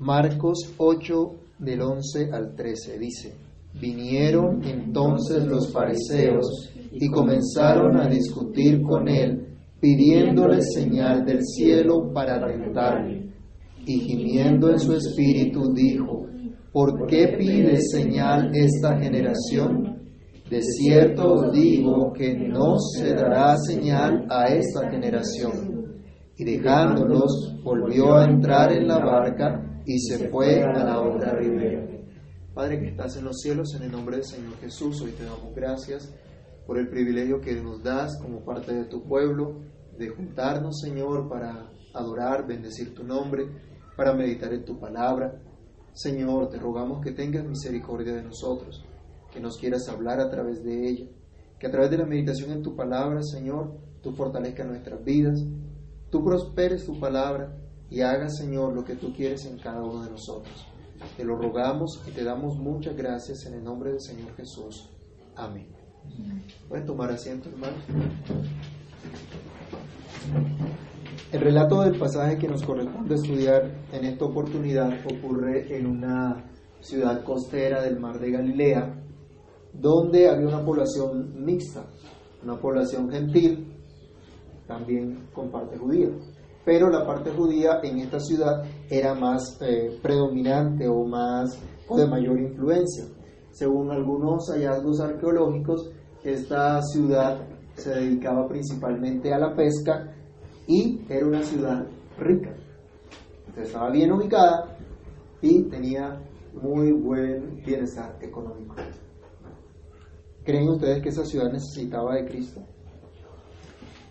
Marcos 8 del 11 al 13 dice, vinieron entonces los fariseos y comenzaron a discutir con él, pidiéndole señal del cielo para tentarle. Y gimiendo en su espíritu dijo, ¿por qué pide señal esta generación? De cierto os digo que no se dará señal a esta generación. Y dejándolos, volvió a entrar en la barca y se fue a la otra ribera. Padre que estás en los cielos, en el nombre del Señor Jesús, hoy te damos gracias por el privilegio que nos das como parte de tu pueblo, de juntarnos, Señor, para adorar, bendecir tu nombre, para meditar en tu palabra. Señor, te rogamos que tengas misericordia de nosotros, que nos quieras hablar a través de ella, que a través de la meditación en tu palabra, Señor, tú fortalezcas nuestras vidas, tú prosperes tu palabra y hagas, Señor, lo que tú quieres en cada uno de nosotros. Te lo rogamos y te damos muchas gracias en el nombre del Señor Jesús. Amén. Pueden tomar asiento, hermanos. El relato del pasaje que nos corresponde estudiar en esta oportunidad ocurre en una ciudad costera del mar de Galilea, donde había una población mixta, una población gentil, también con parte judía. Pero la parte judía en esta ciudad era más eh, predominante o más de mayor influencia. Según algunos hallazgos arqueológicos, esta ciudad se dedicaba principalmente a la pesca y era una ciudad rica. estaba bien ubicada y tenía muy buen bienestar económico. ¿Creen ustedes que esa ciudad necesitaba de Cristo?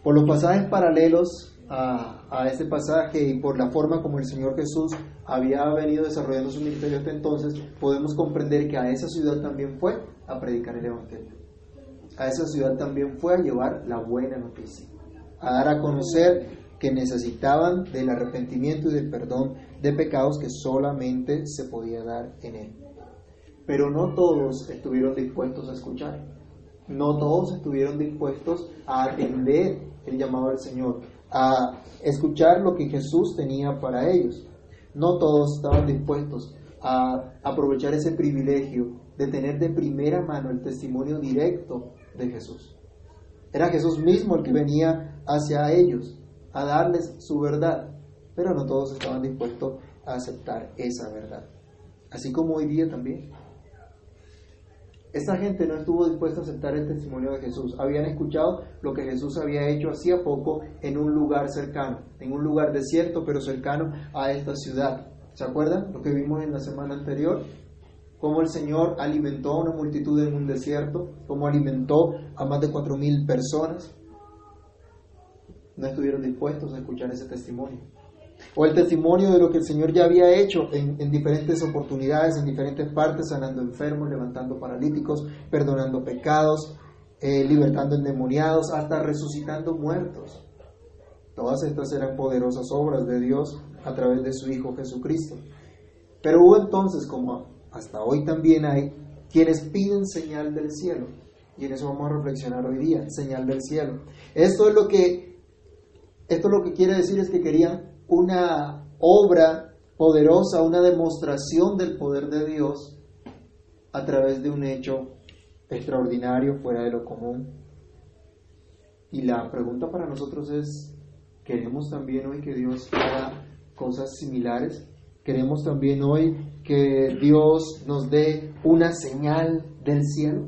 Por los pasajes paralelos a, a, este pasaje y por la forma como el Señor Jesús había venido desarrollando su ministerio hasta entonces, podemos comprender que a esa ciudad también fue a predicar el Evangelio. A esa ciudad también fue a llevar la buena noticia, a dar a conocer que necesitaban del arrepentimiento y del perdón de pecados que solamente se podía dar en Él. Pero no todos estuvieron dispuestos a escuchar, no todos estuvieron dispuestos a atender el llamado del Señor, a escuchar lo que Jesús tenía para ellos. No todos estaban dispuestos a aprovechar ese privilegio de tener de primera mano el testimonio directo de Jesús. Era Jesús mismo el que venía hacia ellos a darles su verdad, pero no todos estaban dispuestos a aceptar esa verdad. Así como hoy día también. Esa gente no estuvo dispuesta a aceptar el testimonio de Jesús. Habían escuchado lo que Jesús había hecho hacía poco en un lugar cercano, en un lugar desierto, pero cercano a esta ciudad. ¿Se acuerdan lo que vimos en la semana anterior? Cómo el Señor alimentó a una multitud en un desierto, cómo alimentó a más de cuatro mil personas. No estuvieron dispuestos a escuchar ese testimonio o el testimonio de lo que el Señor ya había hecho en, diferentes oportunidades, en diferentes partes, sanando enfermos, levantando paralíticos, perdonando pecados, eh, libertando endemoniados, hasta resucitando muertos. Todas estas eran poderosas obras de Dios a través de su Hijo Jesucristo. Pero hubo entonces, como hasta hoy también hay, quienes piden señal del cielo. Y en eso vamos a reflexionar hoy día, señal del cielo. Esto es lo que, esto lo que quiere decir es que querían una obra poderosa, una demostración del poder de Dios a través de un hecho extraordinario, fuera de lo común. Y la pregunta para nosotros es, ¿queremos también hoy que Dios haga cosas similares? ¿Queremos también hoy que Dios nos dé una señal del cielo?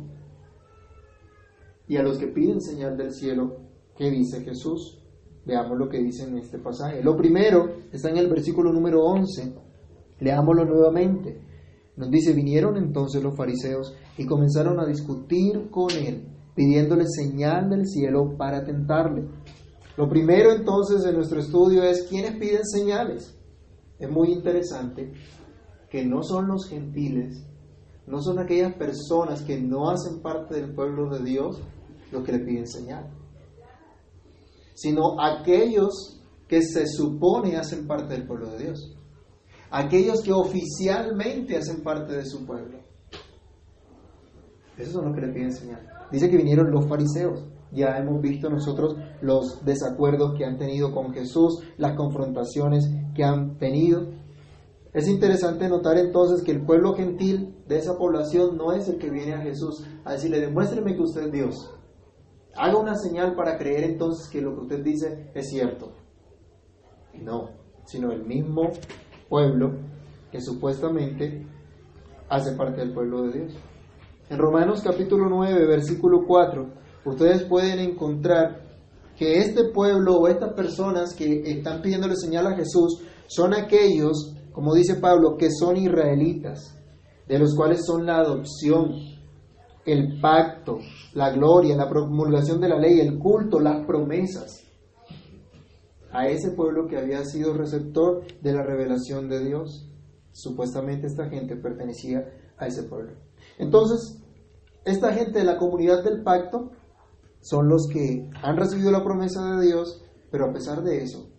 Y a los que piden señal del cielo, ¿qué dice Jesús? Veamos lo que dice en este pasaje. Lo primero está en el versículo número 11. Leámoslo nuevamente. Nos dice, vinieron entonces los fariseos y comenzaron a discutir con él, pidiéndole señal del cielo para tentarle. Lo primero entonces en nuestro estudio es, ¿quiénes piden señales? Es muy interesante que no son los gentiles, no son aquellas personas que no hacen parte del pueblo de Dios los que le piden señal sino aquellos que se supone hacen parte del pueblo de Dios. Aquellos que oficialmente hacen parte de su pueblo. Esos son los que le piden señal. Dice que vinieron los fariseos. Ya hemos visto nosotros los desacuerdos que han tenido con Jesús, las confrontaciones que han tenido. Es interesante notar entonces que el pueblo gentil de esa población no es el que viene a Jesús a decirle, demuéstreme que usted es Dios. Haga una señal para creer entonces que lo que usted dice es cierto. No, sino el mismo pueblo que supuestamente hace parte del pueblo de Dios. En Romanos capítulo 9, versículo 4, ustedes pueden encontrar que este pueblo o estas personas que están pidiéndole señal a Jesús son aquellos, como dice Pablo, que son israelitas, de los cuales son la adopción, el pacto, la gloria, la promulgación de la ley, el culto, las promesas. A ese pueblo que había sido receptor de la revelación de Dios. Supuestamente esta gente pertenecía a ese pueblo. Entonces, esta gente de la comunidad del pacto son los que han recibido la promesa de Dios, pero a pesar de eso,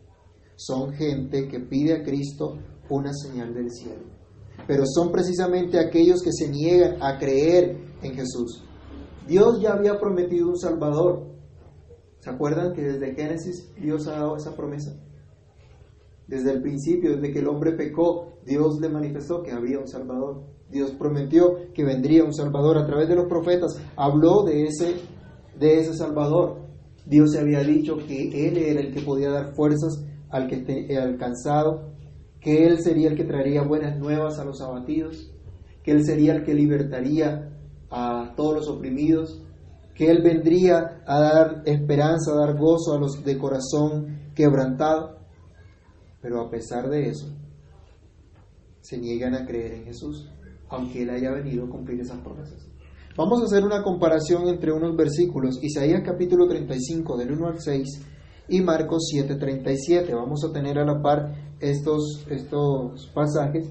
son gente que pide a Cristo una señal del cielo. Pero son precisamente aquellos que se niegan a creer en Jesús. Dios ya había prometido un Salvador. ¿Se acuerdan que desde Génesis Dios ha dado esa promesa? Desde el principio, desde que el hombre pecó, Dios le manifestó que había un Salvador. Dios prometió que vendría un Salvador. A través de los profetas habló de ese, de ese Salvador. Dios se había dicho que Él era el que podía dar fuerzas al que esté alcanzado, que Él sería el que traería buenas nuevas a los abatidos, que Él sería el que libertaría a todos los oprimidos, que Él vendría a dar esperanza, a dar gozo a los de corazón quebrantado. Pero a pesar de eso, se niegan a creer en Jesús aunque Él haya venido a cumplir esas promesas. Vamos a hacer una comparación entre unos versículos, Isaías capítulo 35 del 1 al 6 y Marcos 7, 37. Vamos a tener a la par estos, estos pasajes,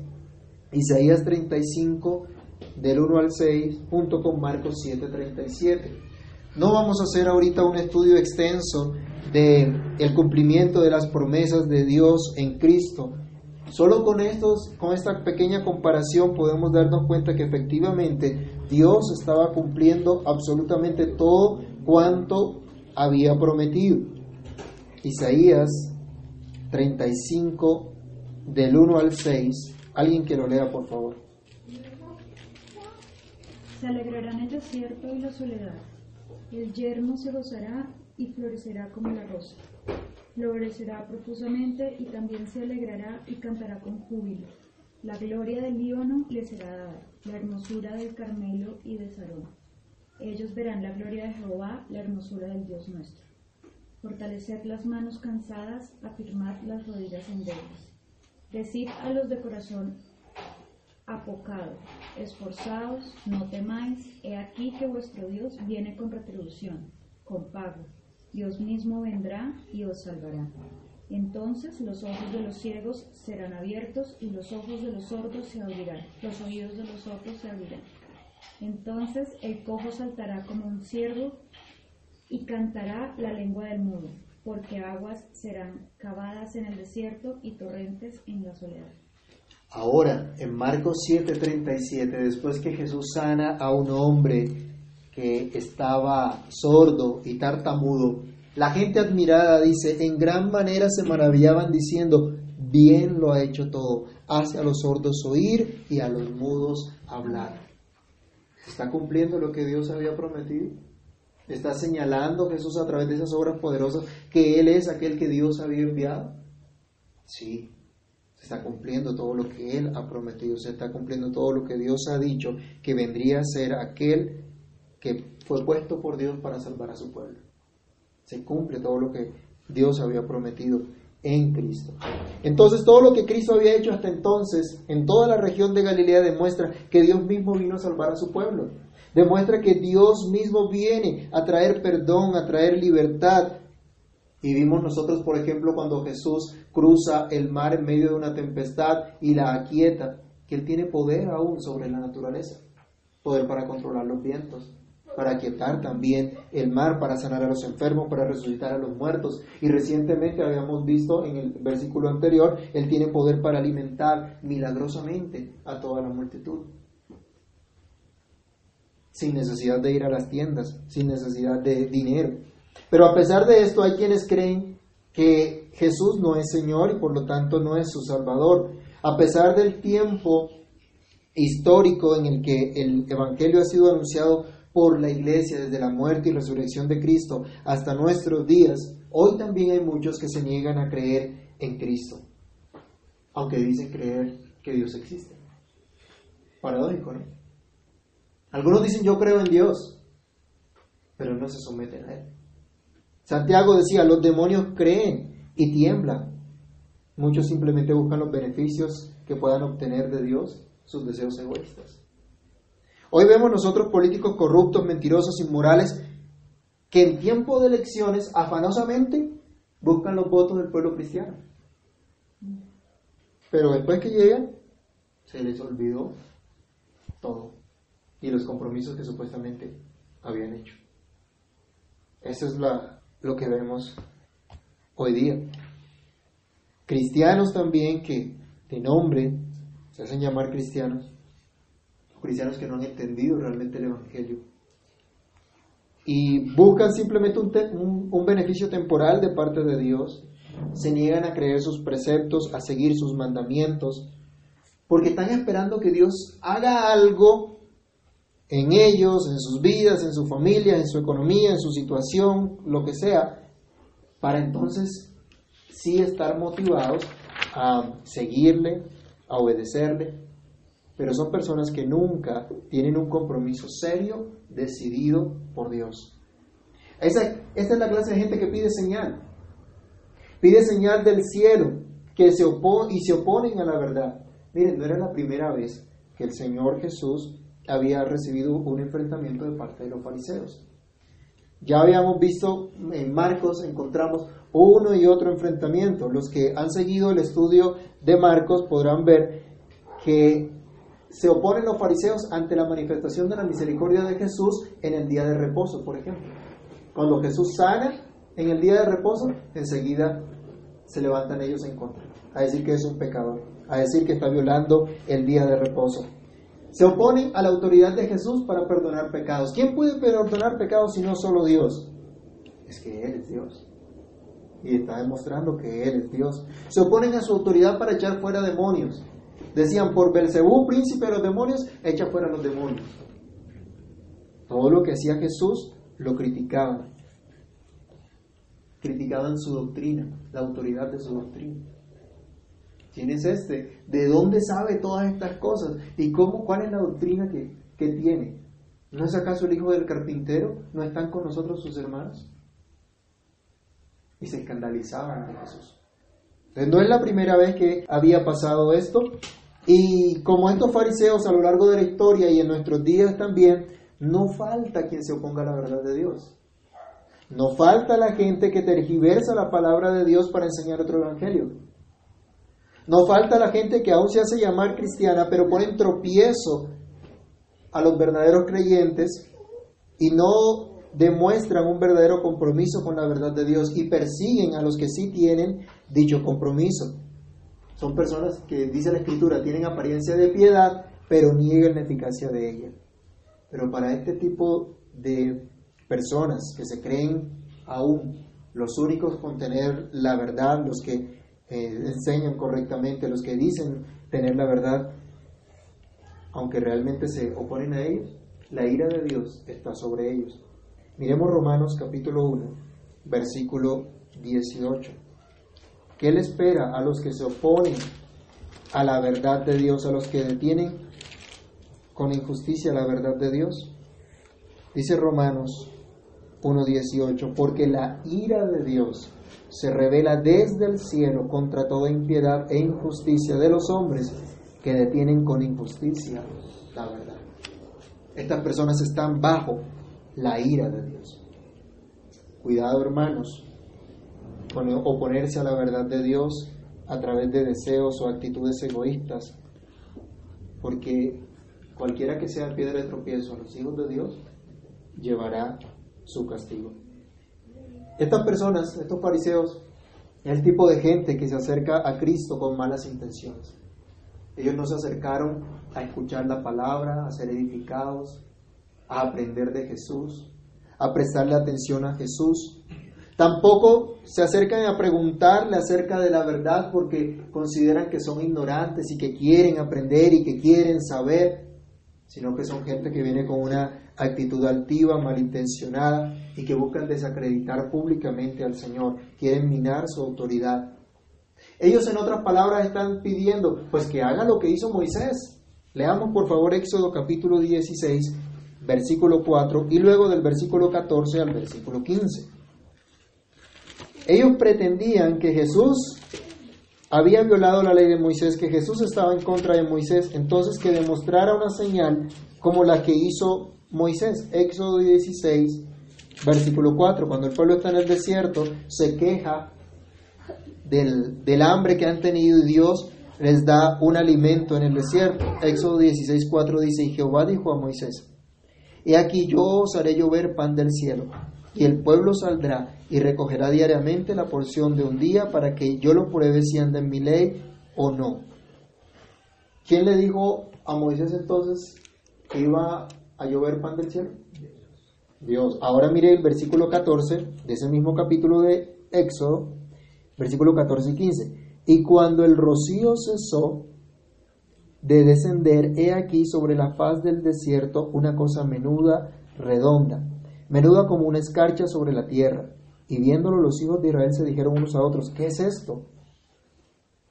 Isaías 35 del 1 al 6 junto con Marcos 7, 37. No vamos a hacer ahorita un estudio extenso de el cumplimiento de las promesas de Dios en Cristo, Solo con, estos, con esta pequeña comparación podemos darnos cuenta que efectivamente Dios estaba cumpliendo absolutamente todo cuanto había prometido. Isaías 35 del 1 al 6. Alguien que lo lea, por favor. Se alegrarán el desierto y la soledad. El yermo se gozará y florecerá como la rosa florecerá profusamente y también se alegrará y cantará con júbilo. La gloria del Líbano le será dada, la hermosura del Carmelo y de Sarón. Ellos verán la gloria de Jehová, la hermosura del Dios nuestro. Fortaleced las manos cansadas, afirmad las rodillas endebles. Decid a los de corazón apocado, esforzados, no temáis, he aquí que vuestro Dios viene con retribución, con pago Dios mismo vendrá y os salvará. Entonces los ojos de los ciegos serán abiertos y los ojos de los sordos se abrirán, los oídos de los sordos se abrirán. Entonces el cojo saltará como un ciervo y cantará la lengua del mudo, porque aguas serán cavadas en el desierto y torrentes en la soledad. Ahora, en Marcos 7:37, después que Jesús sana a un hombre que estaba sordo y tartamudo, la gente admirada dice, en gran manera se maravillaban diciendo, bien lo ha hecho todo, hace a los sordos oír y a los mudos hablar. ¿Está cumpliendo lo que Dios había prometido? ¿Está señalando Jesús a través de esas obras poderosas que Él es aquel que Dios había enviado? Sí, se está cumpliendo todo lo que Él ha prometido, se está cumpliendo todo lo que Dios ha dicho que vendría a ser aquel que fue puesto por Dios para salvar a su pueblo. Se cumple todo lo que Dios había prometido en Cristo. Entonces todo lo que Cristo había hecho hasta entonces en toda la región de Galilea demuestra que Dios mismo vino a salvar a su pueblo. Demuestra que Dios mismo viene a traer perdón, a traer libertad. Y vimos nosotros, por ejemplo, cuando Jesús cruza el mar en medio de una tempestad y la aquieta, que Él tiene poder aún sobre la naturaleza, poder para controlar los vientos, para quietar también el mar, para sanar a los enfermos, para resucitar a los muertos. Y recientemente habíamos visto en el versículo anterior, Él tiene poder para alimentar milagrosamente a toda la multitud. Sin necesidad de ir a las tiendas, sin necesidad de dinero. Pero a pesar de esto, hay quienes creen que Jesús no es Señor y por lo tanto no es su Salvador. A pesar del tiempo histórico en el que el Evangelio ha sido anunciado por la iglesia desde la muerte y resurrección de Cristo hasta nuestros días, hoy también hay muchos que se niegan a creer en Cristo, aunque dicen creer que Dios existe. Paradójico, ¿no? Algunos dicen yo creo en Dios, pero no se someten a Él. Santiago decía, los demonios creen y tiemblan. Muchos simplemente buscan los beneficios que puedan obtener de Dios, sus deseos egoístas. Hoy vemos nosotros políticos corruptos, mentirosos, inmorales, que en tiempo de elecciones afanosamente buscan los votos del pueblo cristiano. Pero después que llegan, se les olvidó todo y los compromisos que supuestamente habían hecho. Eso es lo que vemos hoy día. Cristianos también que de nombre se hacen llamar cristianos, cristianos que no han entendido realmente el Evangelio y buscan simplemente un, un, beneficio temporal de parte de Dios, se niegan a creer sus preceptos, a seguir sus mandamientos, porque están esperando que Dios haga algo en ellos, en sus vidas, en su familia, en su economía, en su situación, lo que sea, para entonces sí estar motivados a seguirle, a obedecerle, pero son personas que nunca tienen un compromiso serio, decidido por Dios. Esa, esta es la clase de gente que pide señal. Pide señal del cielo, que se opone y se oponen a la verdad. Miren, no era la primera vez que el Señor Jesús había recibido un enfrentamiento de parte de los fariseos. Ya habíamos visto en Marcos, encontramos uno y otro enfrentamiento. Los que han seguido el estudio de Marcos podrán ver que se oponen los fariseos ante la manifestación de la misericordia de Jesús en el día de reposo, por ejemplo. Cuando Jesús sana en el día de reposo, enseguida se levantan ellos en contra, a decir que es un pecador, a decir que está violando el día de reposo. Se oponen a la autoridad de Jesús para perdonar pecados. ¿Quién puede perdonar pecados si no solo Dios? Es que Él es Dios. Y está demostrando que Él es Dios. Se oponen a su autoridad para echar fuera demonios. Decían, por Belcebú, príncipe de los demonios, echa fuera los demonios. Todo lo que hacía Jesús lo criticaban. Criticaban su doctrina, la autoridad de su doctrina. ¿Quién es este? ¿De dónde sabe todas estas cosas? ¿Y cómo, cuál es la doctrina que, que tiene? ¿No es acaso el hijo del carpintero? ¿No están con nosotros sus hermanos? Y se escandalizaban de Jesús. Entonces, no es la primera vez que había pasado esto. Y como estos fariseos a lo largo de la historia y en nuestros días también, no falta quien se oponga a la verdad de Dios. No falta la gente que tergiversa la palabra de Dios para enseñar otro evangelio. No falta la gente que aún se hace llamar cristiana, pero ponen tropiezo a los verdaderos creyentes y no demuestran un verdadero compromiso con la verdad de Dios y persiguen a los que sí tienen dicho compromiso. Son personas que, dice la Escritura, tienen apariencia de piedad, pero niegan la eficacia de ella. Pero para este tipo de personas que se creen aún los únicos con tener la verdad, los que eh, enseñan correctamente, los que dicen tener la verdad, aunque realmente se oponen a ellos, la ira de Dios está sobre ellos. Miremos Romanos capítulo 1, versículo 18. ¿Qué le espera a los que se oponen a la verdad de Dios, a los que detienen con injusticia la verdad de Dios? Dice Romanos 1.18, porque la ira de Dios se revela desde el cielo contra toda impiedad e injusticia de los hombres que detienen con injusticia la verdad. Estas personas están bajo la ira de Dios. Cuidado hermanos, oponerse a la verdad de Dios a través de deseos o actitudes egoístas, porque cualquiera que sea piedra de tropiezo a los hijos de Dios llevará su castigo. Estas personas, estos fariseos, es el tipo de gente que se acerca a Cristo con malas intenciones. Ellos no se acercaron a escuchar la palabra, a ser edificados, a aprender de Jesús, a prestarle atención a Jesús, Tampoco se acercan a preguntarle acerca de la verdad porque consideran que son ignorantes y que quieren aprender y que quieren saber, sino que son gente que viene con una actitud altiva, malintencionada y que buscan desacreditar públicamente al Señor, quieren minar su autoridad. Ellos en otras palabras están pidiendo pues que haga lo que hizo Moisés. Leamos por favor Éxodo capítulo 16, versículo 4 y luego del versículo 14 al versículo 15. Ellos pretendían que Jesús había violado la ley de Moisés, que Jesús estaba en contra de Moisés, entonces que demostrara una señal como la que hizo Moisés. Éxodo 16, versículo 4, cuando el pueblo está en el desierto, se queja del, del hambre que han tenido y Dios les da un alimento en el desierto. Éxodo 16, 4 dice, y Jehová dijo a Moisés, He aquí yo os haré llover pan del cielo y el pueblo saldrá y recogerá diariamente la porción de un día para que yo lo pruebe si anda en mi ley o no. ¿Quién le dijo a Moisés entonces que iba a llover pan del cielo? Dios. Ahora mire el versículo 14 de ese mismo capítulo de Éxodo, versículo 14 y 15. Y cuando el rocío cesó de descender, he aquí sobre la faz del desierto una cosa menuda, redonda menuda como una escarcha sobre la tierra. Y viéndolo los hijos de Israel se dijeron unos a otros, ¿qué es esto?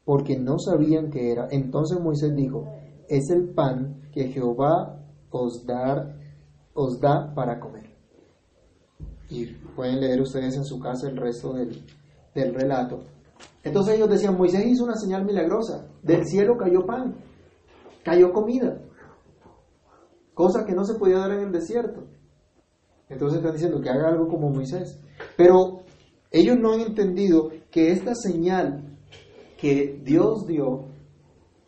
Porque no sabían qué era. Entonces Moisés dijo, es el pan que Jehová os, da, os da para comer. Y pueden leer ustedes en su casa el resto del, del relato. Entonces ellos decían, Moisés hizo una señal milagrosa, del cielo cayó pan, cayó comida, cosa que no se podía dar en el desierto. Entonces están diciendo que haga algo como Moisés. Pero ellos no han entendido que esta señal que Dios dio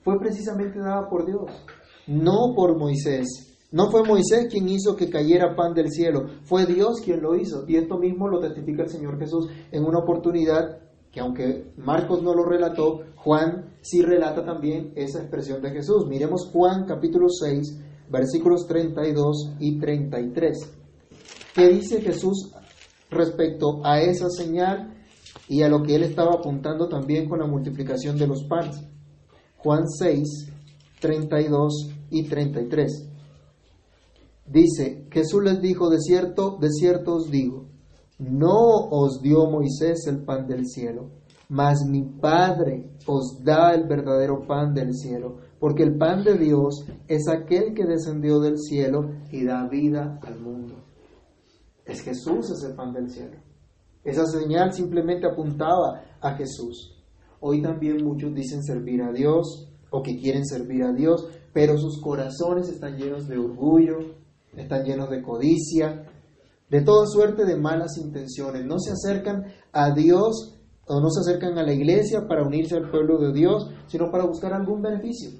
fue precisamente dada por Dios, no por Moisés. No fue Moisés quien hizo que cayera pan del cielo, fue Dios quien lo hizo. Y esto mismo lo testifica el Señor Jesús en una oportunidad que aunque Marcos no lo relató, Juan sí relata también esa expresión de Jesús. Miremos Juan capítulo 6, versículos 32 y 33. ¿Qué dice Jesús respecto a esa señal y a lo que él estaba apuntando también con la multiplicación de los panes? Juan 6, 32 y 33. Dice, Jesús les dijo, de cierto, de cierto os digo, no os dio Moisés el pan del cielo, mas mi Padre os da el verdadero pan del cielo, porque el pan de Dios es aquel que descendió del cielo y da vida al mundo. Es Jesús es el pan del cielo. Esa señal simplemente apuntaba a Jesús. Hoy también muchos dicen servir a Dios o que quieren servir a Dios, pero sus corazones están llenos de orgullo, están llenos de codicia, de toda suerte de malas intenciones. No se acercan a Dios o no se acercan a la iglesia para unirse al pueblo de Dios, sino para buscar algún beneficio,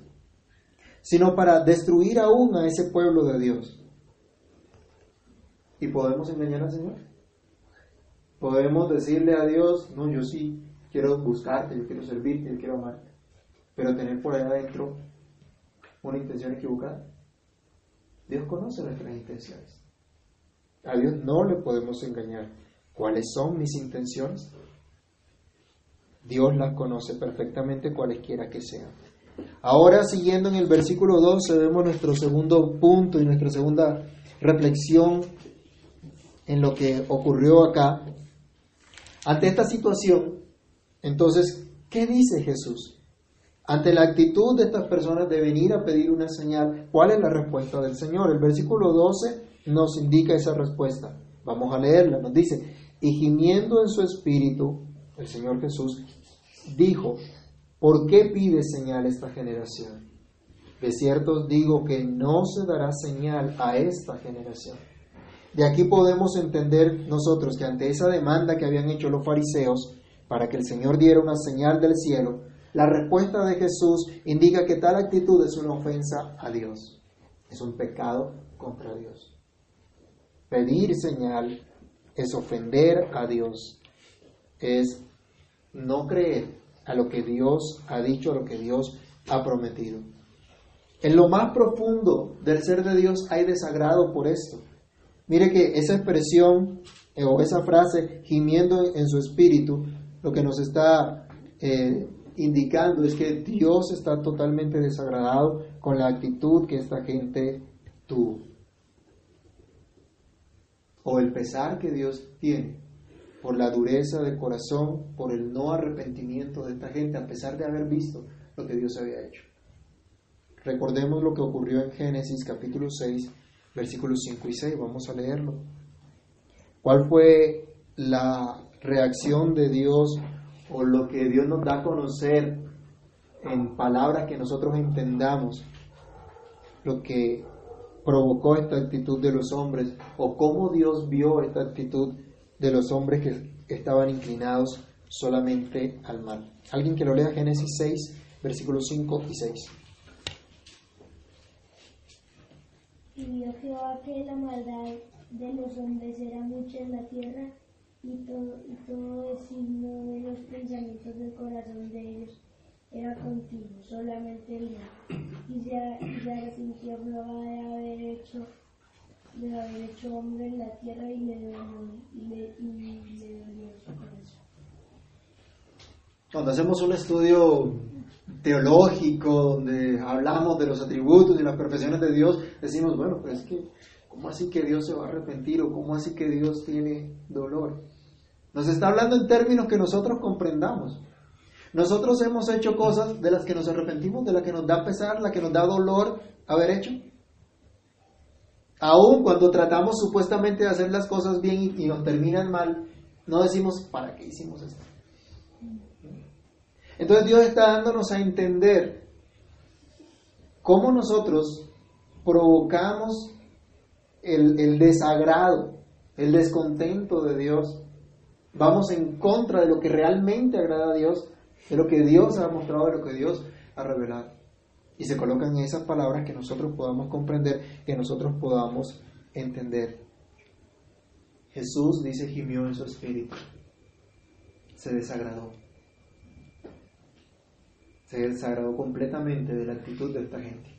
sino para destruir aún a ese pueblo de Dios. ¿Y podemos engañar al Señor? Podemos decirle a Dios, no, yo sí quiero buscarte, yo quiero servirte, yo quiero amarte, pero tener por ahí adentro una intención equivocada. Dios conoce nuestras intenciones. A Dios no le podemos engañar. ¿Cuáles son mis intenciones? Dios las conoce perfectamente cualesquiera que sean. Ahora, siguiendo en el versículo 12, vemos nuestro segundo punto y nuestra segunda reflexión en lo que ocurrió acá, ante esta situación, entonces, ¿qué dice Jesús? Ante la actitud de estas personas de venir a pedir una señal, ¿cuál es la respuesta del Señor? El versículo 12 nos indica esa respuesta. Vamos a leerla. Nos dice, y gimiendo en su espíritu, el Señor Jesús dijo, ¿por qué pide señal esta generación? De cierto os digo que no se dará señal a esta generación. De aquí podemos entender nosotros que ante esa demanda que habían hecho los fariseos para que el Señor diera una señal del cielo, la respuesta de Jesús indica que tal actitud es una ofensa a Dios, es un pecado contra Dios. Pedir señal es ofender a Dios, es no creer a lo que Dios ha dicho, a lo que Dios ha prometido. En lo más profundo del ser de Dios hay desagrado por esto. Mire que esa expresión eh, o esa frase gimiendo en su espíritu, lo que nos está eh, indicando es que Dios está totalmente desagradado con la actitud que esta gente tuvo. O el pesar que Dios tiene por la dureza del corazón, por el no arrepentimiento de esta gente, a pesar de haber visto lo que Dios había hecho. Recordemos lo que ocurrió en Génesis capítulo 6, versículos 5 y 6. Vamos a leerlo. ¿Cuál fue la reacción de Dios o lo que Dios nos da a conocer en palabras que nosotros entendamos? Lo que provocó esta actitud de los hombres o cómo Dios vio esta actitud de los hombres que estaban inclinados solamente al mal. Alguien que lo lea Génesis 6, versículos 5 y 6. Y vio Jehová que la maldad de los hombres era mucha en la tierra y todo, y todo signo de los pensamientos del corazón de ellos era continuo, solamente el. Y se, y se arrepintió Jehová de haber hecho de haber hecho hombre en la tierra y le dolió su corazón. Cuando hacemos un estudio teológico donde hablamos de los atributos y las perfecciones de Dios, decimos, bueno, pues es que, ¿cómo así que Dios se va a arrepentir o cómo así que Dios tiene dolor? Nos está hablando en términos que nosotros comprendamos. Nosotros hemos hecho cosas de las que nos arrepentimos, de las que nos da pesar, la que nos da dolor haber hecho. Aún cuando tratamos supuestamente de hacer las cosas bien y, nos terminan mal, no decimos, ¿para qué hicimos esto? Entonces Dios está dándonos a entender cómo nosotros provocamos el, el, desagrado, el descontento de Dios. Vamos en contra de lo que realmente agrada a Dios, de lo que Dios ha mostrado, de lo que Dios ha revelado y se colocan esas palabras que nosotros podamos comprender, que nosotros podamos entender. Jesús dice gimió en su espíritu, se desagradó, se desagradó completamente de la actitud de esta gente.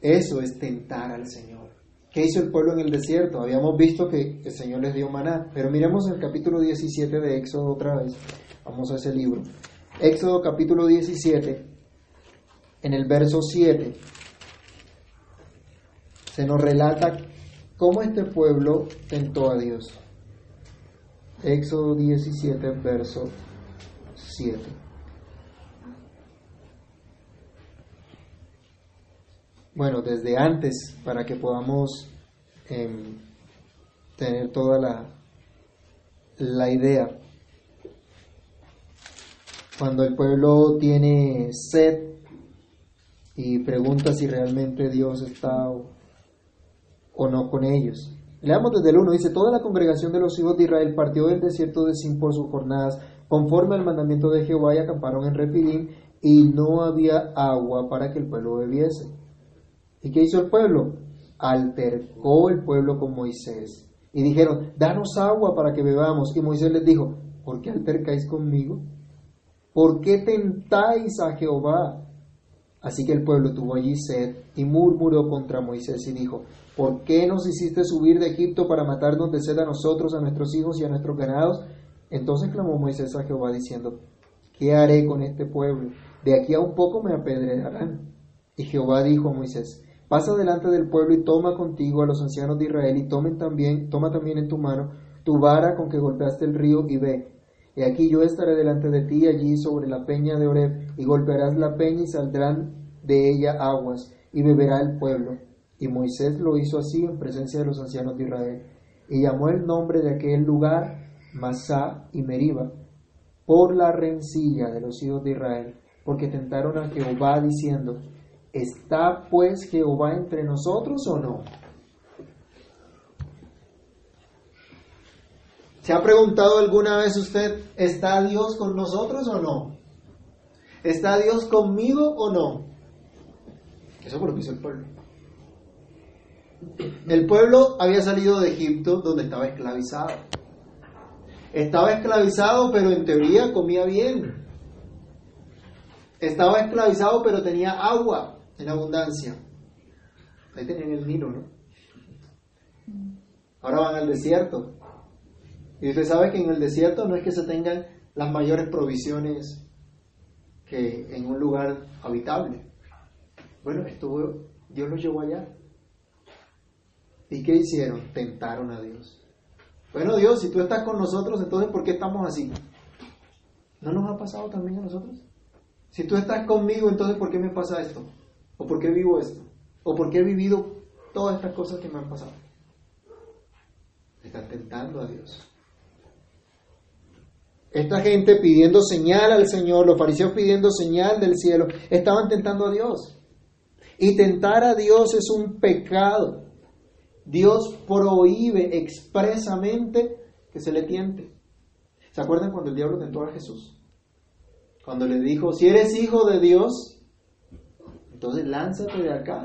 Eso es tentar al Señor. ¿Qué hizo el pueblo en el desierto? Habíamos visto que el Señor les dio maná, pero miremos el capítulo 17 de Éxodo otra vez. Vamos a ese libro. Éxodo capítulo 17, en el verso 7 se nos relata cómo este pueblo tentó a Dios. Éxodo 17, verso 7. Bueno, desde antes, para que podamos em, tener toda la, la idea, cuando el pueblo tiene sed, y pregunta si realmente Dios está o, no con ellos. Leamos desde el 1, dice, toda la congregación de los hijos de Israel partió del desierto de Sin por sus jornadas, conforme al mandamiento de Jehová, y acamparon en Refidim, y no había agua para que el pueblo bebiese. ¿Y qué hizo el pueblo? Altercó el pueblo con Moisés. Y dijeron, danos agua para que bebamos. Y Moisés les dijo, ¿por qué altercáis conmigo? ¿Por qué tentáis a Jehová? Así que el pueblo tuvo allí sed y murmuró contra Moisés y dijo, ¿por qué nos hiciste subir de Egipto para matarnos de sed a nosotros, a nuestros hijos y a nuestros ganados? Entonces clamó Moisés a Jehová diciendo, ¿qué haré con este pueblo? De aquí a un poco me apedrearán. Y Jehová dijo a Moisés, pasa delante del pueblo y toma contigo a los ancianos de Israel y tomen también, toma también en tu mano tu vara con que golpeaste el río y ve. Y aquí yo estaré delante de ti allí sobre la peña de Oreb, y golpearás la peña y saldrán de ella aguas, y beberá el pueblo. Y Moisés lo hizo así en presencia de los ancianos de Israel. Y llamó el nombre de aquel lugar Masá y Meriba, por la rencilla de los hijos de Israel, porque tentaron a Jehová diciendo, ¿está pues Jehová entre nosotros o no? ¿Se ha preguntado alguna vez usted, ¿está Dios con nosotros o no? ¿Está Dios conmigo o no? Eso fue lo que hizo el pueblo. El pueblo había salido de Egipto donde estaba esclavizado. Estaba esclavizado, pero en teoría comía bien. Estaba esclavizado, pero tenía agua en abundancia. Ahí tenían el Nilo, ¿no? Ahora van al desierto. Y usted sabe que en el desierto no es que se tengan las mayores provisiones que en un lugar habitable. Bueno, estuvo, Dios los llevó allá. ¿Y qué hicieron? Tentaron a Dios. Bueno, Dios, si tú estás con nosotros, entonces ¿por qué estamos así? ¿No nos ha pasado también a nosotros? Si tú estás conmigo, entonces ¿por qué me pasa esto? ¿O por qué vivo esto? ¿O por qué he vivido todas estas cosas que me han pasado? Están tentando a Dios. Esta gente pidiendo señal al Señor, los fariseos pidiendo señal del cielo, estaban tentando a Dios. Y tentar a Dios es un pecado. Dios prohíbe expresamente que se le tiente. ¿Se acuerdan cuando el diablo tentó a Jesús? Cuando le dijo, si eres hijo de Dios, entonces lánzate de acá.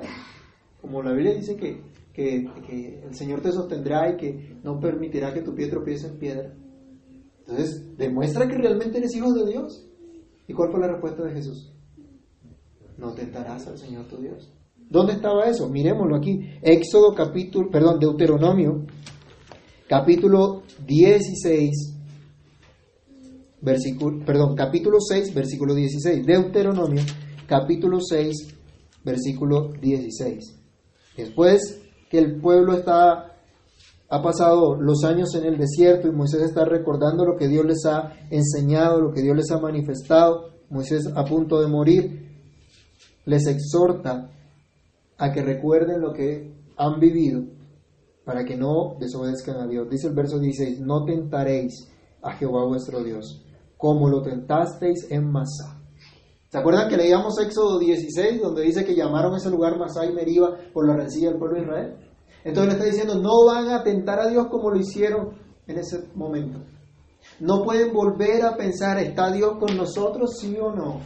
Como la Biblia dice que, que, el Señor te sostendrá y que no permitirá que tu pie tropiece en piedra. Entonces, demuestra que realmente eres hijo de Dios. ¿Y cuál fue la respuesta de Jesús? No tentarás al Señor tu Dios. ¿Dónde estaba eso? Miremoslo aquí. Éxodo capítulo, perdón, Deuteronomio, capítulo 16, versículo, perdón, capítulo 6, versículo 16. Deuteronomio, capítulo 6, versículo 16. Después que el pueblo ha pasado los años en el desierto y Moisés está recordando lo que Dios les ha enseñado, lo que Dios les ha manifestado. Moisés a punto de morir les exhorta a que recuerden lo que han vivido para que no desobedezcan a Dios. Dice el verso 16, no tentaréis a Jehová vuestro Dios, como lo tentasteis en Masá. ¿Se acuerdan que leíamos Éxodo 16, donde dice que llamaron ese lugar Masá y Meriba por la rencilla del pueblo de Israel? Entonces le está diciendo, no van a tentar a Dios como lo hicieron en ese momento. No pueden volver a pensar, ¿está Dios con nosotros, sí o no?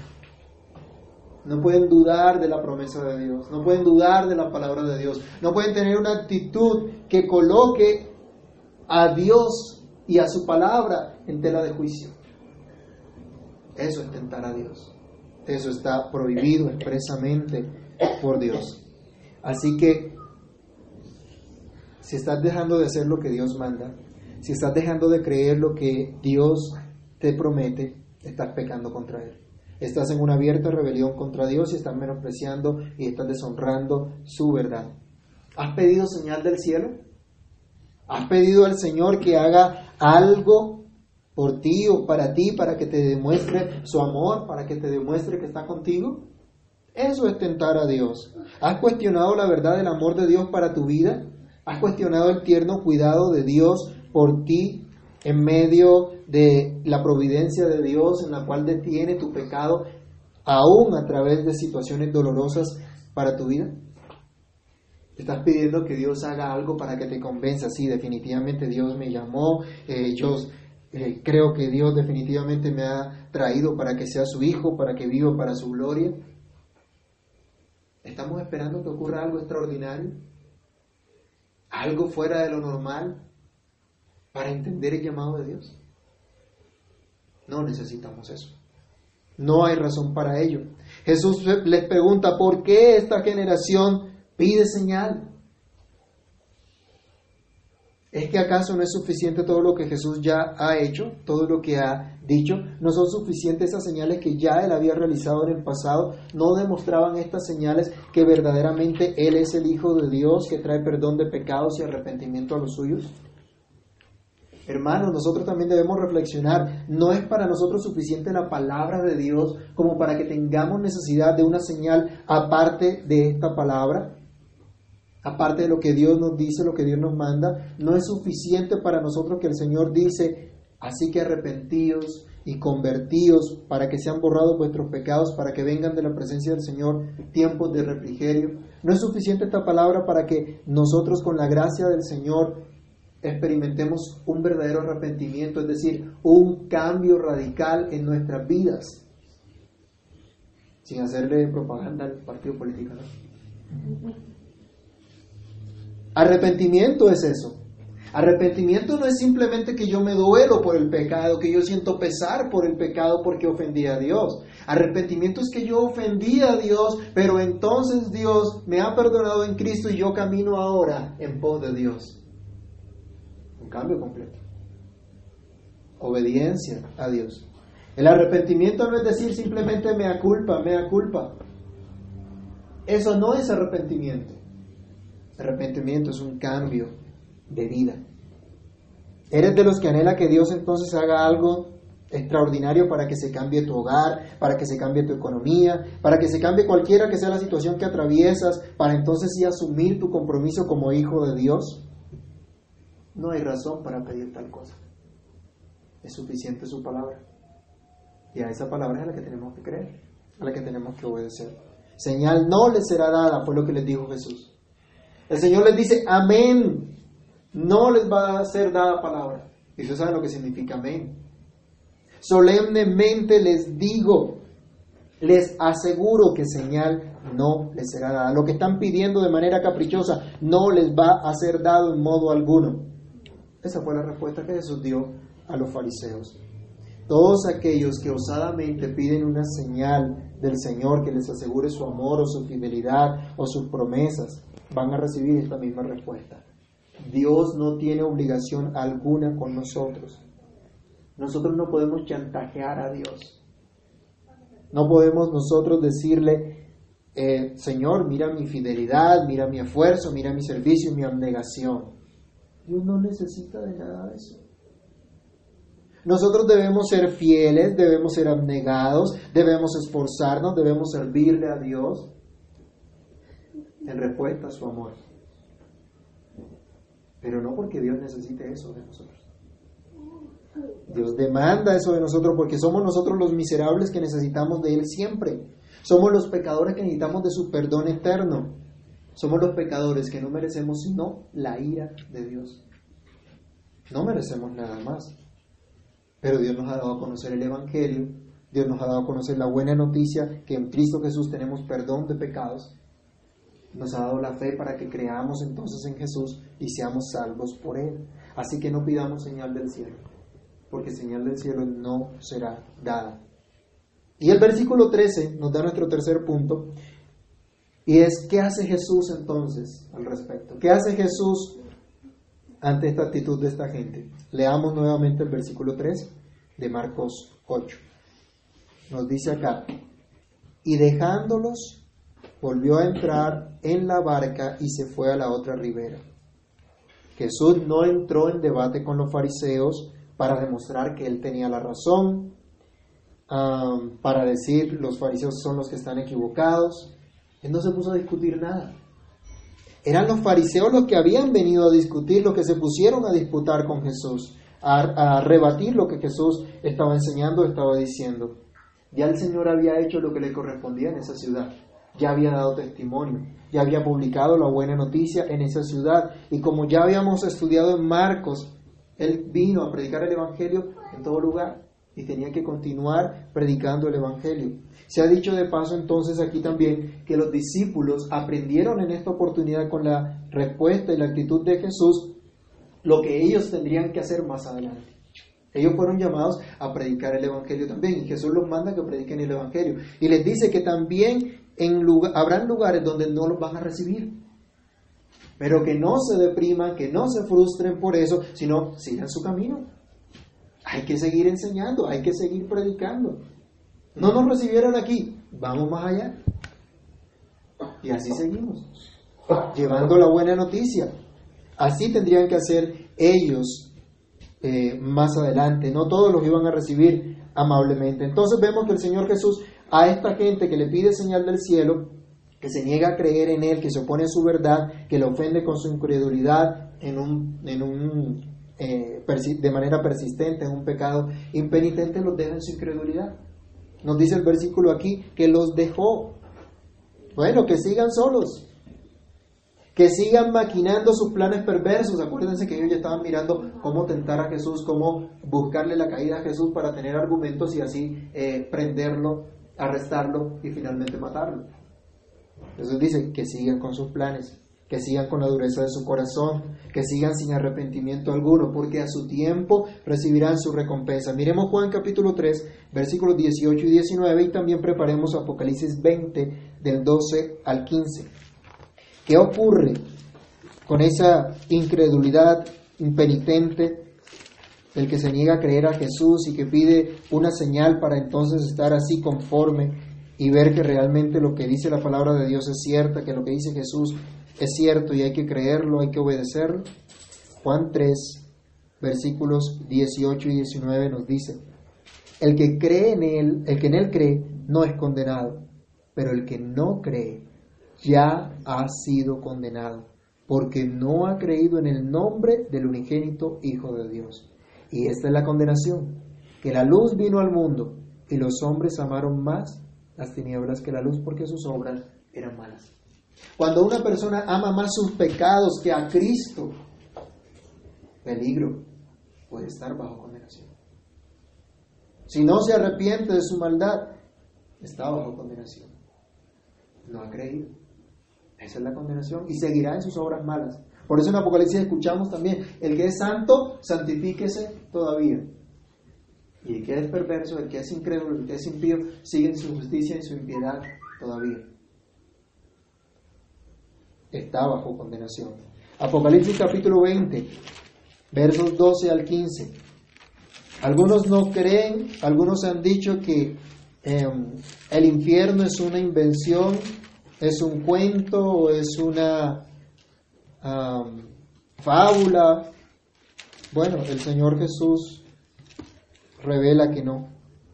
No pueden dudar de la promesa de Dios, no pueden dudar de la palabra de Dios, no pueden tener una actitud que coloque a Dios y a su palabra en tela de juicio. Eso es tentar a Dios. Eso está prohibido expresamente por Dios. Así que si estás dejando de hacer lo que Dios manda, si estás dejando de creer lo que Dios te promete, estás pecando contra Él. Estás en una abierta rebelión contra Dios y estás menospreciando y estás deshonrando su verdad. ¿Has pedido señal del cielo? ¿Has pedido al Señor que haga algo por ti o para ti, para que te demuestre su amor, para que te demuestre que está contigo? Eso es tentar a Dios. ¿Has cuestionado la verdad del amor de Dios para tu vida? ¿Has cuestionado el tierno cuidado de Dios por ti en medio de la providencia de Dios en la cual detiene tu pecado aún a través de situaciones dolorosas para tu vida? Estás pidiendo que Dios haga algo para que te convenza. Sí, definitivamente Dios me llamó. Eh, yo eh, creo que Dios definitivamente me ha traído para que sea su hijo, para que viva para su gloria. ¿Estamos esperando que ocurra algo extraordinario? algo fuera de lo normal para entender el llamado de Dios. No necesitamos eso. No hay razón para ello. Jesús les pregunta, ¿por qué esta generación pide señal? ¿Es que acaso no es suficiente todo lo que Jesús ya ha hecho, todo lo que ha dicho? ¿No son suficientes esas señales que ya Él había realizado en el pasado? ¿No demostraban estas señales que verdaderamente Él es el Hijo de Dios que trae perdón de pecados y arrepentimiento a los suyos? Hermanos, nosotros también debemos reflexionar, no es para nosotros suficiente la palabra de Dios como para que tengamos necesidad de una señal aparte de esta palabra aparte de lo que Dios nos dice, lo que Dios nos manda, no es suficiente para nosotros que el Señor dice, así que arrepentíos y convertíos para que sean borrados vuestros pecados, para que vengan de la presencia del Señor tiempos de refrigerio. No es suficiente esta palabra para que nosotros con la gracia del Señor experimentemos un verdadero arrepentimiento, es decir, un cambio radical en nuestras vidas, sin hacerle propaganda al partido político. Arrepentimiento es eso. Arrepentimiento no es simplemente que yo me duelo por el pecado, que yo siento pesar por el pecado porque ofendí a Dios. Arrepentimiento es que yo ofendí a Dios, pero entonces Dios me ha perdonado en Cristo y yo camino ahora en pos de Dios. cambio completo. Obediencia a Dios. El arrepentimiento no es decir simplemente mea culpa, mea culpa. Eso no es arrepentimiento. Arrepentimiento es un cambio de vida. ¿Eres de los que anhela que Dios entonces haga algo extraordinario para que se cambie tu hogar, para que se cambie tu economía, para que se cambie cualquiera que sea la situación que atraviesas, para entonces sí asumir tu compromiso como hijo de Dios? No hay razón para pedir tal cosa. Es suficiente su palabra. Y a esa palabra es a la que tenemos que creer, a la que tenemos que obedecer. Señal no les será dada, fue lo que les dijo Jesús. El Señor les dice, amén. No les va a ser dada palabra. Y ustedes saben lo que significa amén. Solemnemente les digo, les aseguro que señal no les será dada. Lo que están pidiendo de manera caprichosa no les va a ser dado en modo alguno. Esa fue la respuesta que Jesús dio a los fariseos. Todos aquellos que osadamente piden una señal del Señor que les asegure su amor o su fidelidad o sus promesas, van a recibir esta misma respuesta. Dios no tiene obligación alguna con nosotros. Nosotros no podemos chantajear a Dios. No podemos nosotros decirle, eh, Señor, mira mi fidelidad, mira mi esfuerzo, mira mi servicio, mi abnegación. Dios no necesita de nada de eso. Nosotros debemos ser fieles, debemos ser abnegados, debemos esforzarnos, debemos servirle a Dios en respuesta a su amor. Pero no porque Dios necesite eso de nosotros. Dios demanda eso de nosotros porque somos nosotros los miserables que necesitamos de Él siempre. Somos los pecadores que necesitamos de su perdón eterno. Somos los pecadores que no merecemos sino la ira de Dios. No merecemos nada más. Pero Dios nos ha dado a conocer el Evangelio, Dios nos ha dado a conocer la buena noticia que en Cristo Jesús tenemos perdón de pecados, nos ha dado la fe para que creamos entonces en Jesús y seamos salvos por Él. Así que no pidamos señal del cielo, porque señal del cielo no será dada. Y el versículo 13 nos da nuestro tercer punto, y es, ¿qué hace Jesús entonces al respecto? ¿Qué hace Jesús ante esta actitud de esta gente. Leamos nuevamente el versículo 3 de Marcos 8. Nos dice acá, y dejándolos, volvió a entrar en la barca y se fue a la otra ribera. Jesús no entró en debate con los fariseos para demostrar que él tenía la razón, para decir los fariseos son los que están equivocados. Él no se puso a discutir nada. Eran los fariseos los que habían venido a discutir, los que se pusieron a disputar con Jesús, a, rebatir lo que Jesús estaba enseñando, estaba diciendo. Ya el Señor había hecho lo que le correspondía en esa ciudad, ya había dado testimonio, ya había publicado la buena noticia en esa ciudad y como ya habíamos estudiado en Marcos, Él vino a predicar el Evangelio en todo lugar y tenía que continuar predicando el Evangelio. Se ha dicho de paso entonces aquí también que los discípulos aprendieron en esta oportunidad con la respuesta y la actitud de Jesús lo que ellos tendrían que hacer más adelante. Ellos fueron llamados a predicar el Evangelio también y Jesús los manda que prediquen el Evangelio. Y les dice que también en lugar, habrán lugares donde no los van a recibir. Pero que no se depriman, que no se frustren por eso, sino sigan su camino. Hay que seguir enseñando, hay que seguir predicando. No nos recibieron aquí, vamos más allá. Y así seguimos, llevando la buena noticia. Así tendrían que hacer ellos eh, más adelante. No todos los iban a recibir amablemente. Entonces vemos que el Señor Jesús a esta gente que le pide señal del cielo, que se niega a creer en Él, que se opone a su verdad, que le ofende con su incredulidad en un, en un, eh, de manera persistente, en un pecado impenitente, los deja en su incredulidad. Nos dice el versículo aquí que los dejó. Bueno, que sigan solos. Que sigan maquinando sus planes perversos. Acuérdense que ellos ya estaban mirando cómo tentar a Jesús, cómo buscarle la caída a Jesús para tener argumentos y así eh, prenderlo, arrestarlo y finalmente matarlo. Jesús dice que sigan con sus planes que sigan con la dureza de su corazón, que sigan sin arrepentimiento alguno, porque a su tiempo recibirán su recompensa. Miremos Juan capítulo 3, versículos 18 y 19, y también preparemos Apocalipsis 20, del 12 al 15. ¿Qué ocurre con esa incredulidad impenitente, el que se niega a creer a Jesús y que pide una señal para entonces estar así conforme y ver que realmente lo que dice la palabra de Dios es cierta, que lo que dice Jesús es cierto y hay que creerlo, hay que obedecerlo. Juan 3, versículos 18 y 19 nos dice, el que cree en él, el que en él cree, no es condenado, pero el que no cree ya ha sido condenado, porque no ha creído en el nombre del unigénito Hijo de Dios. Y esta es la condenación, que la luz vino al mundo y los hombres amaron más las tinieblas que la luz porque sus obras eran malas. Cuando una persona ama más sus pecados que a Cristo, peligro, puede estar bajo condenación. Si no se arrepiente de su maldad, está bajo condenación. No ha creído. Esa es la condenación y seguirá en sus obras malas. Por eso en Apocalipsis escuchamos también, el que es santo, santifíquese todavía. Y el que es perverso, el que es incrédulo, el que es impío, sigue en su justicia y su impiedad todavía. Está bajo condenación. Apocalipsis capítulo 20, versos 12 al 15. Algunos no creen, algunos han dicho que em, el infierno es una invención, es un cuento o es una fábula. Bueno, el Señor Jesús revela que no,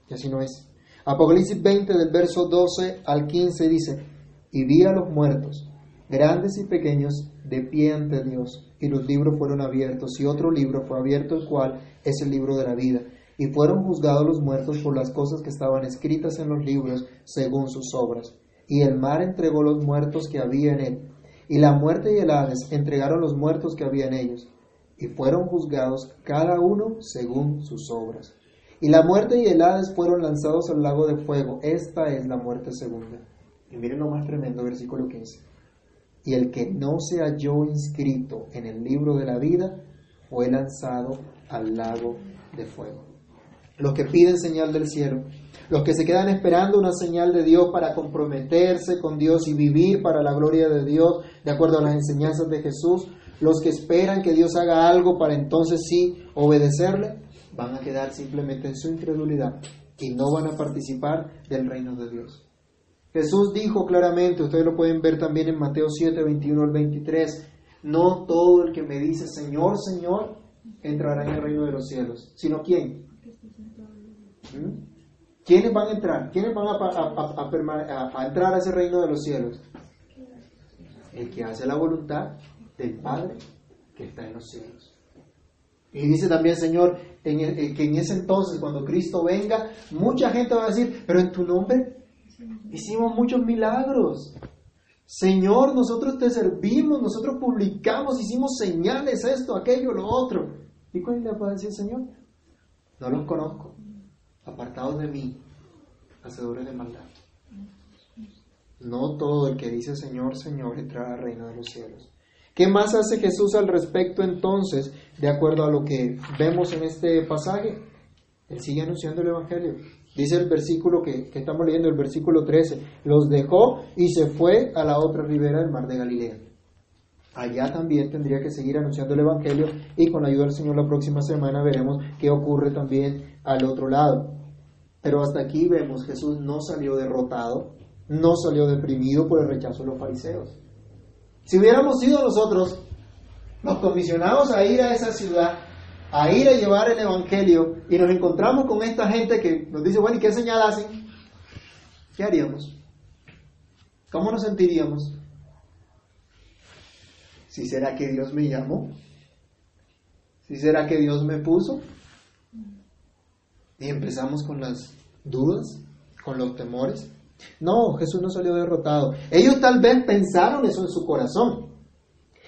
que así no es. Apocalipsis 20 del verso 12 al 15 dice, y vi a los muertos, grandes y pequeños, de pie ante Dios, y los libros fueron abiertos, y otro libro fue abierto, el cual es el libro de la vida. Y fueron juzgados los muertos por las cosas que estaban escritas en los libros según sus obras. Y el mar entregó los muertos que había en él, y la muerte y el Hades entregaron los muertos que había en ellos, y fueron juzgados cada uno según sus obras. Y la muerte y el Hades fueron lanzados al lago de fuego. Esta es la muerte segunda. Y miren lo más tremendo, versículo 15. Y el que no se halló inscrito en el libro de la vida fue lanzado al lago de fuego. Los que piden señal del cielo, los que se quedan esperando una señal de Dios para comprometerse con Dios y vivir para la gloria de Dios, de acuerdo a las enseñanzas de Jesús, los que esperan que Dios haga algo para entonces sí obedecerle, van a quedar simplemente en su incredulidad y no van a participar del reino de Dios. Jesús dijo claramente, ustedes lo pueden ver también en Mateo 7, 21 al 23, no todo el que me dice Señor, Señor, entrará en el reino de los cielos, sino quién. ¿Mm? ¿Quiénes van a entrar? ¿Quiénes van a, entrar a ese reino de los cielos? El que hace la voluntad del Padre que está en los cielos. Y dice también, Señor, que en ese entonces, cuando Cristo venga, mucha gente va a decir, pero en tu nombre hicimos muchos milagros. Señor, nosotros te servimos, nosotros publicamos, hicimos señales, esto, aquello, lo otro. ¿Y cuál le va a decir, Señor? No los conozco apartados de mí, hacedores de maldad. No todo el que dice Señor, Señor entrará al reino de los cielos. ¿Qué más hace Jesús al respecto entonces, de acuerdo a lo que vemos en este pasaje? Él sigue anunciando el Evangelio. Dice el versículo que, que, estamos leyendo, el versículo 13, los dejó y se fue a la otra ribera del mar de Galilea. Allá también tendría que seguir anunciando el Evangelio y con la ayuda del Señor la próxima semana veremos qué ocurre también al otro lado. Pero hasta aquí vemos, Jesús no salió derrotado, no salió deprimido por el rechazo de los fariseos. Si hubiéramos sido nosotros los comisionados a ir a esa ciudad, a ir a llevar el Evangelio, y nos encontramos con esta gente que nos dice, bueno, ¿y qué señal hacen? ¿Qué haríamos? ¿Cómo nos sentiríamos? ¿Si será que Dios me llamó? ¿Si será que Dios me puso? Y empezamos con las dudas, con los temores. No, Jesús no salió derrotado. Ellos tal vez pensaron eso en su corazón.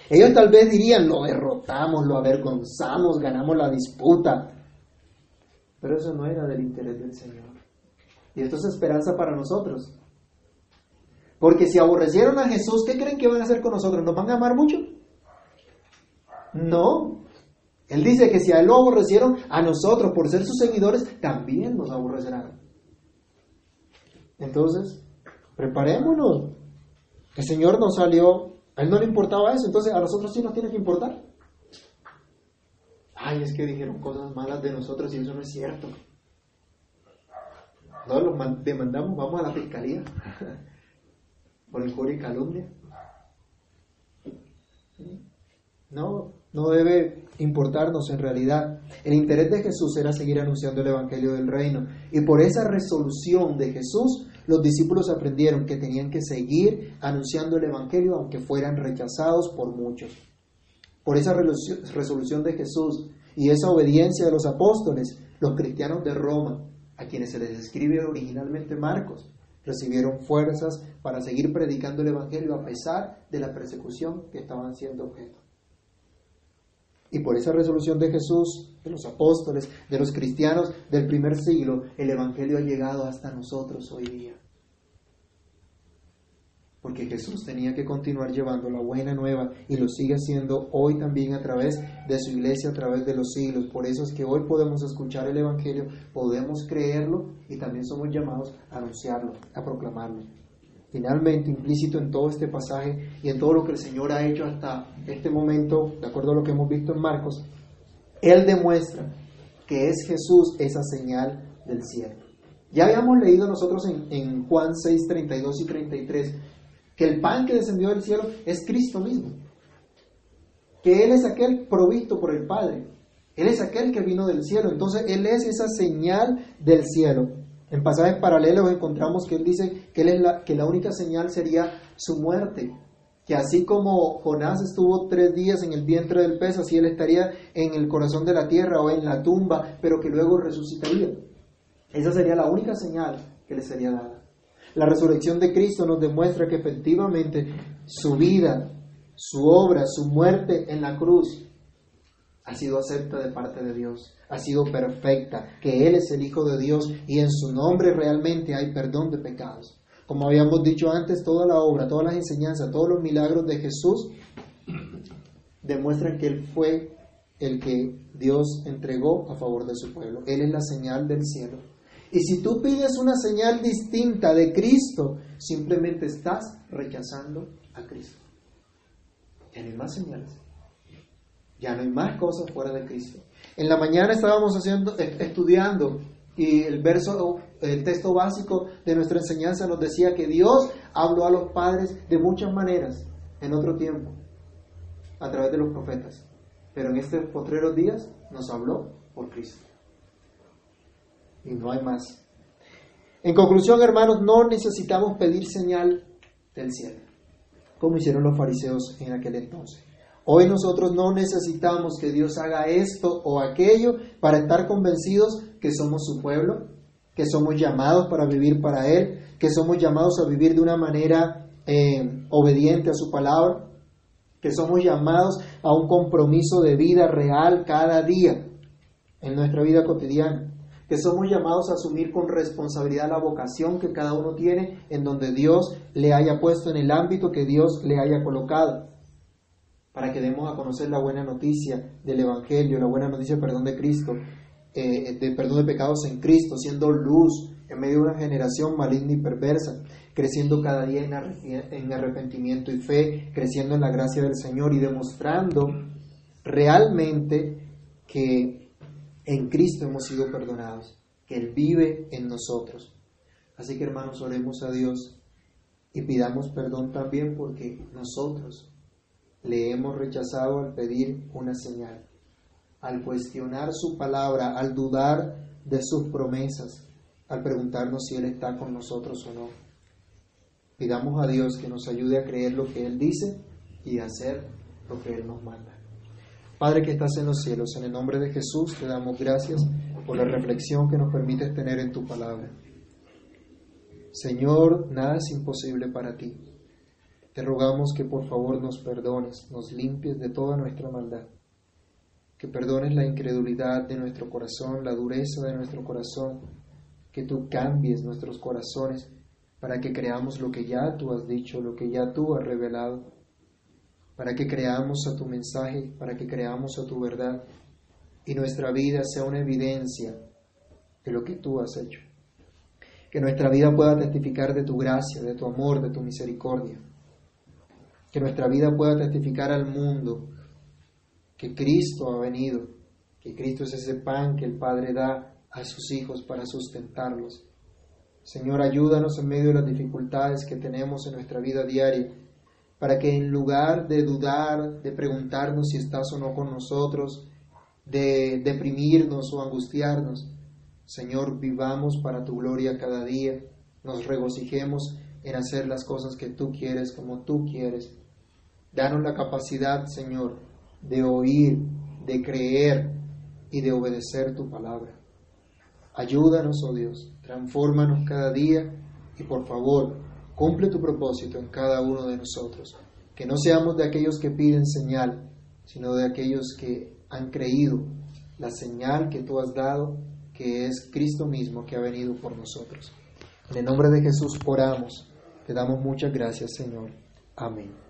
Ellos tal vez dirían, lo derrotamos, lo avergonzamos, ganamos la disputa. Pero eso no era del interés del Señor. Y esto es esperanza para nosotros. Porque si aborrecieron a Jesús, ¿qué creen que van a hacer con nosotros? ¿Nos van a amar mucho? No, él dice que si a él lo aborrecieron, a nosotros, por ser sus seguidores, también nos aborrecerán. Entonces, preparémonos. El Señor nos salió, a él no le importaba eso, entonces a nosotros sí nos tiene que importar. ay, es que dijeron cosas malas de nosotros y eso no es cierto. No los demandamos, vamos a la fiscalía por injuria y calumnia. No, no debe importarnos en realidad. El interés de Jesús era seguir anunciando el Evangelio del Reino. Y por esa resolución de Jesús, los discípulos aprendieron que tenían que seguir anunciando el Evangelio aunque fueran rechazados por muchos. Por esa resolución de Jesús y esa obediencia de los apóstoles, los cristianos de Roma, a quienes se les escribe originalmente Marcos, recibieron fuerzas para seguir predicando el Evangelio a pesar de la persecución que estaban siendo objeto. Y por esa resolución de Jesús, de los apóstoles, de los cristianos del primer siglo, el Evangelio ha llegado hasta nosotros hoy día porque Jesús tenía que continuar llevando la buena nueva y lo sigue haciendo hoy también a través de su iglesia, a través de los siglos. Por eso es que hoy podemos escuchar el Evangelio, podemos creerlo y también somos llamados a anunciarlo, a proclamarlo. Finalmente, implícito en todo este pasaje y en todo lo que el Señor ha hecho hasta este momento, de acuerdo a lo que hemos visto en Marcos, Él demuestra que es Jesús esa señal del cielo. Ya habíamos leído nosotros en, Juan 6, 32 y 33 que el pan que descendió del cielo es Cristo mismo, que Él es aquel provisto por el Padre, Él es aquel que vino del cielo, entonces Él es esa señal del cielo. En pasajes paralelos encontramos que Él dice que, la, la única señal sería su muerte, que así como Jonás estuvo tres días en el vientre del pez, así Él estaría en el corazón de la tierra o en la tumba, pero que luego resucitaría. Esa sería la única señal que le sería dada. La resurrección de Cristo nos demuestra que efectivamente su vida, su obra, su muerte en la cruz ha sido acepta de parte de Dios, ha sido perfecta, que Él es el Hijo de Dios y en su nombre realmente hay perdón de pecados. Como habíamos dicho antes, toda la obra, todas las enseñanzas, todos los milagros de Jesús demuestran que Él fue el que Dios entregó a favor de su pueblo. Él es la señal del cielo. Y si tú pides una señal distinta de Cristo, simplemente estás rechazando a Cristo. Hay más señales. Ya no hay más cosas fuera de Cristo. En la mañana estábamos haciendo, estudiando y el verso, el texto básico de nuestra enseñanza nos decía que Dios habló a los padres de muchas maneras en otro tiempo, a través de los profetas. Pero en estos postreros días nos habló por Cristo y no hay más. En conclusión, hermanos, no necesitamos pedir señal del cielo, como hicieron los fariseos en aquel entonces. Hoy nosotros no necesitamos que Dios haga esto o aquello para estar convencidos que somos su pueblo, que somos llamados para vivir para Él, que somos llamados a vivir de una manera eh, obediente a su palabra, que somos llamados a un compromiso de vida real cada día en nuestra vida cotidiana que somos llamados a asumir con responsabilidad la vocación que cada uno tiene en donde Dios le haya puesto en el ámbito que Dios le haya colocado, para que demos a conocer la buena noticia del Evangelio, la buena noticia perdón de Cristo, eh, perdón de pecados en Cristo, siendo luz en medio de una generación maligna y perversa, creciendo cada día en arrepentimiento y fe, creciendo en la gracia del Señor y demostrando realmente que en Cristo hemos sido perdonados, que Él vive en nosotros. Así que hermanos, oremos a Dios y pidamos perdón también porque nosotros le hemos rechazado al pedir una señal, al cuestionar su palabra, al dudar de sus promesas, al preguntarnos si Él está con nosotros o no. Pidamos a Dios que nos ayude a creer lo que Él dice y a hacer lo que Él nos manda. Padre que estás en los cielos, en el nombre de Jesús te damos gracias por la reflexión que nos permites tener en tu palabra. Señor, nada es imposible para ti. Te rogamos que por favor nos perdones, nos limpies de toda nuestra maldad, que perdones la incredulidad de nuestro corazón, la dureza de nuestro corazón, que tú cambies nuestros corazones para que creamos lo que ya tú has dicho, lo que ya tú has revelado para que creamos a tu mensaje, para que creamos a tu verdad y nuestra vida sea una evidencia de lo que tú has hecho. Que nuestra vida pueda testificar de tu gracia, de tu amor, de tu misericordia. Que nuestra vida pueda testificar al mundo que Cristo ha venido, que Cristo es ese pan que el Padre da a sus hijos para sustentarlos. Señor, ayúdanos en medio de las dificultades que tenemos en nuestra vida diaria, para que en lugar de dudar, de preguntarnos si estás o no con nosotros, de deprimirnos o angustiarnos, Señor, vivamos para tu gloria cada día, nos regocijemos en hacer las cosas que tú quieres como tú quieres. Danos la capacidad, Señor, de oír, de creer y de obedecer tu palabra. Ayúdanos, oh Dios, transfórmanos cada día y por favor, cumple tu propósito en cada uno de nosotros. Que no seamos de aquellos que piden señal, sino de aquellos que han creído la señal que tú has dado, que es Cristo mismo que ha venido por nosotros. En el nombre de Jesús oramos. Te damos muchas gracias, Señor. Amén.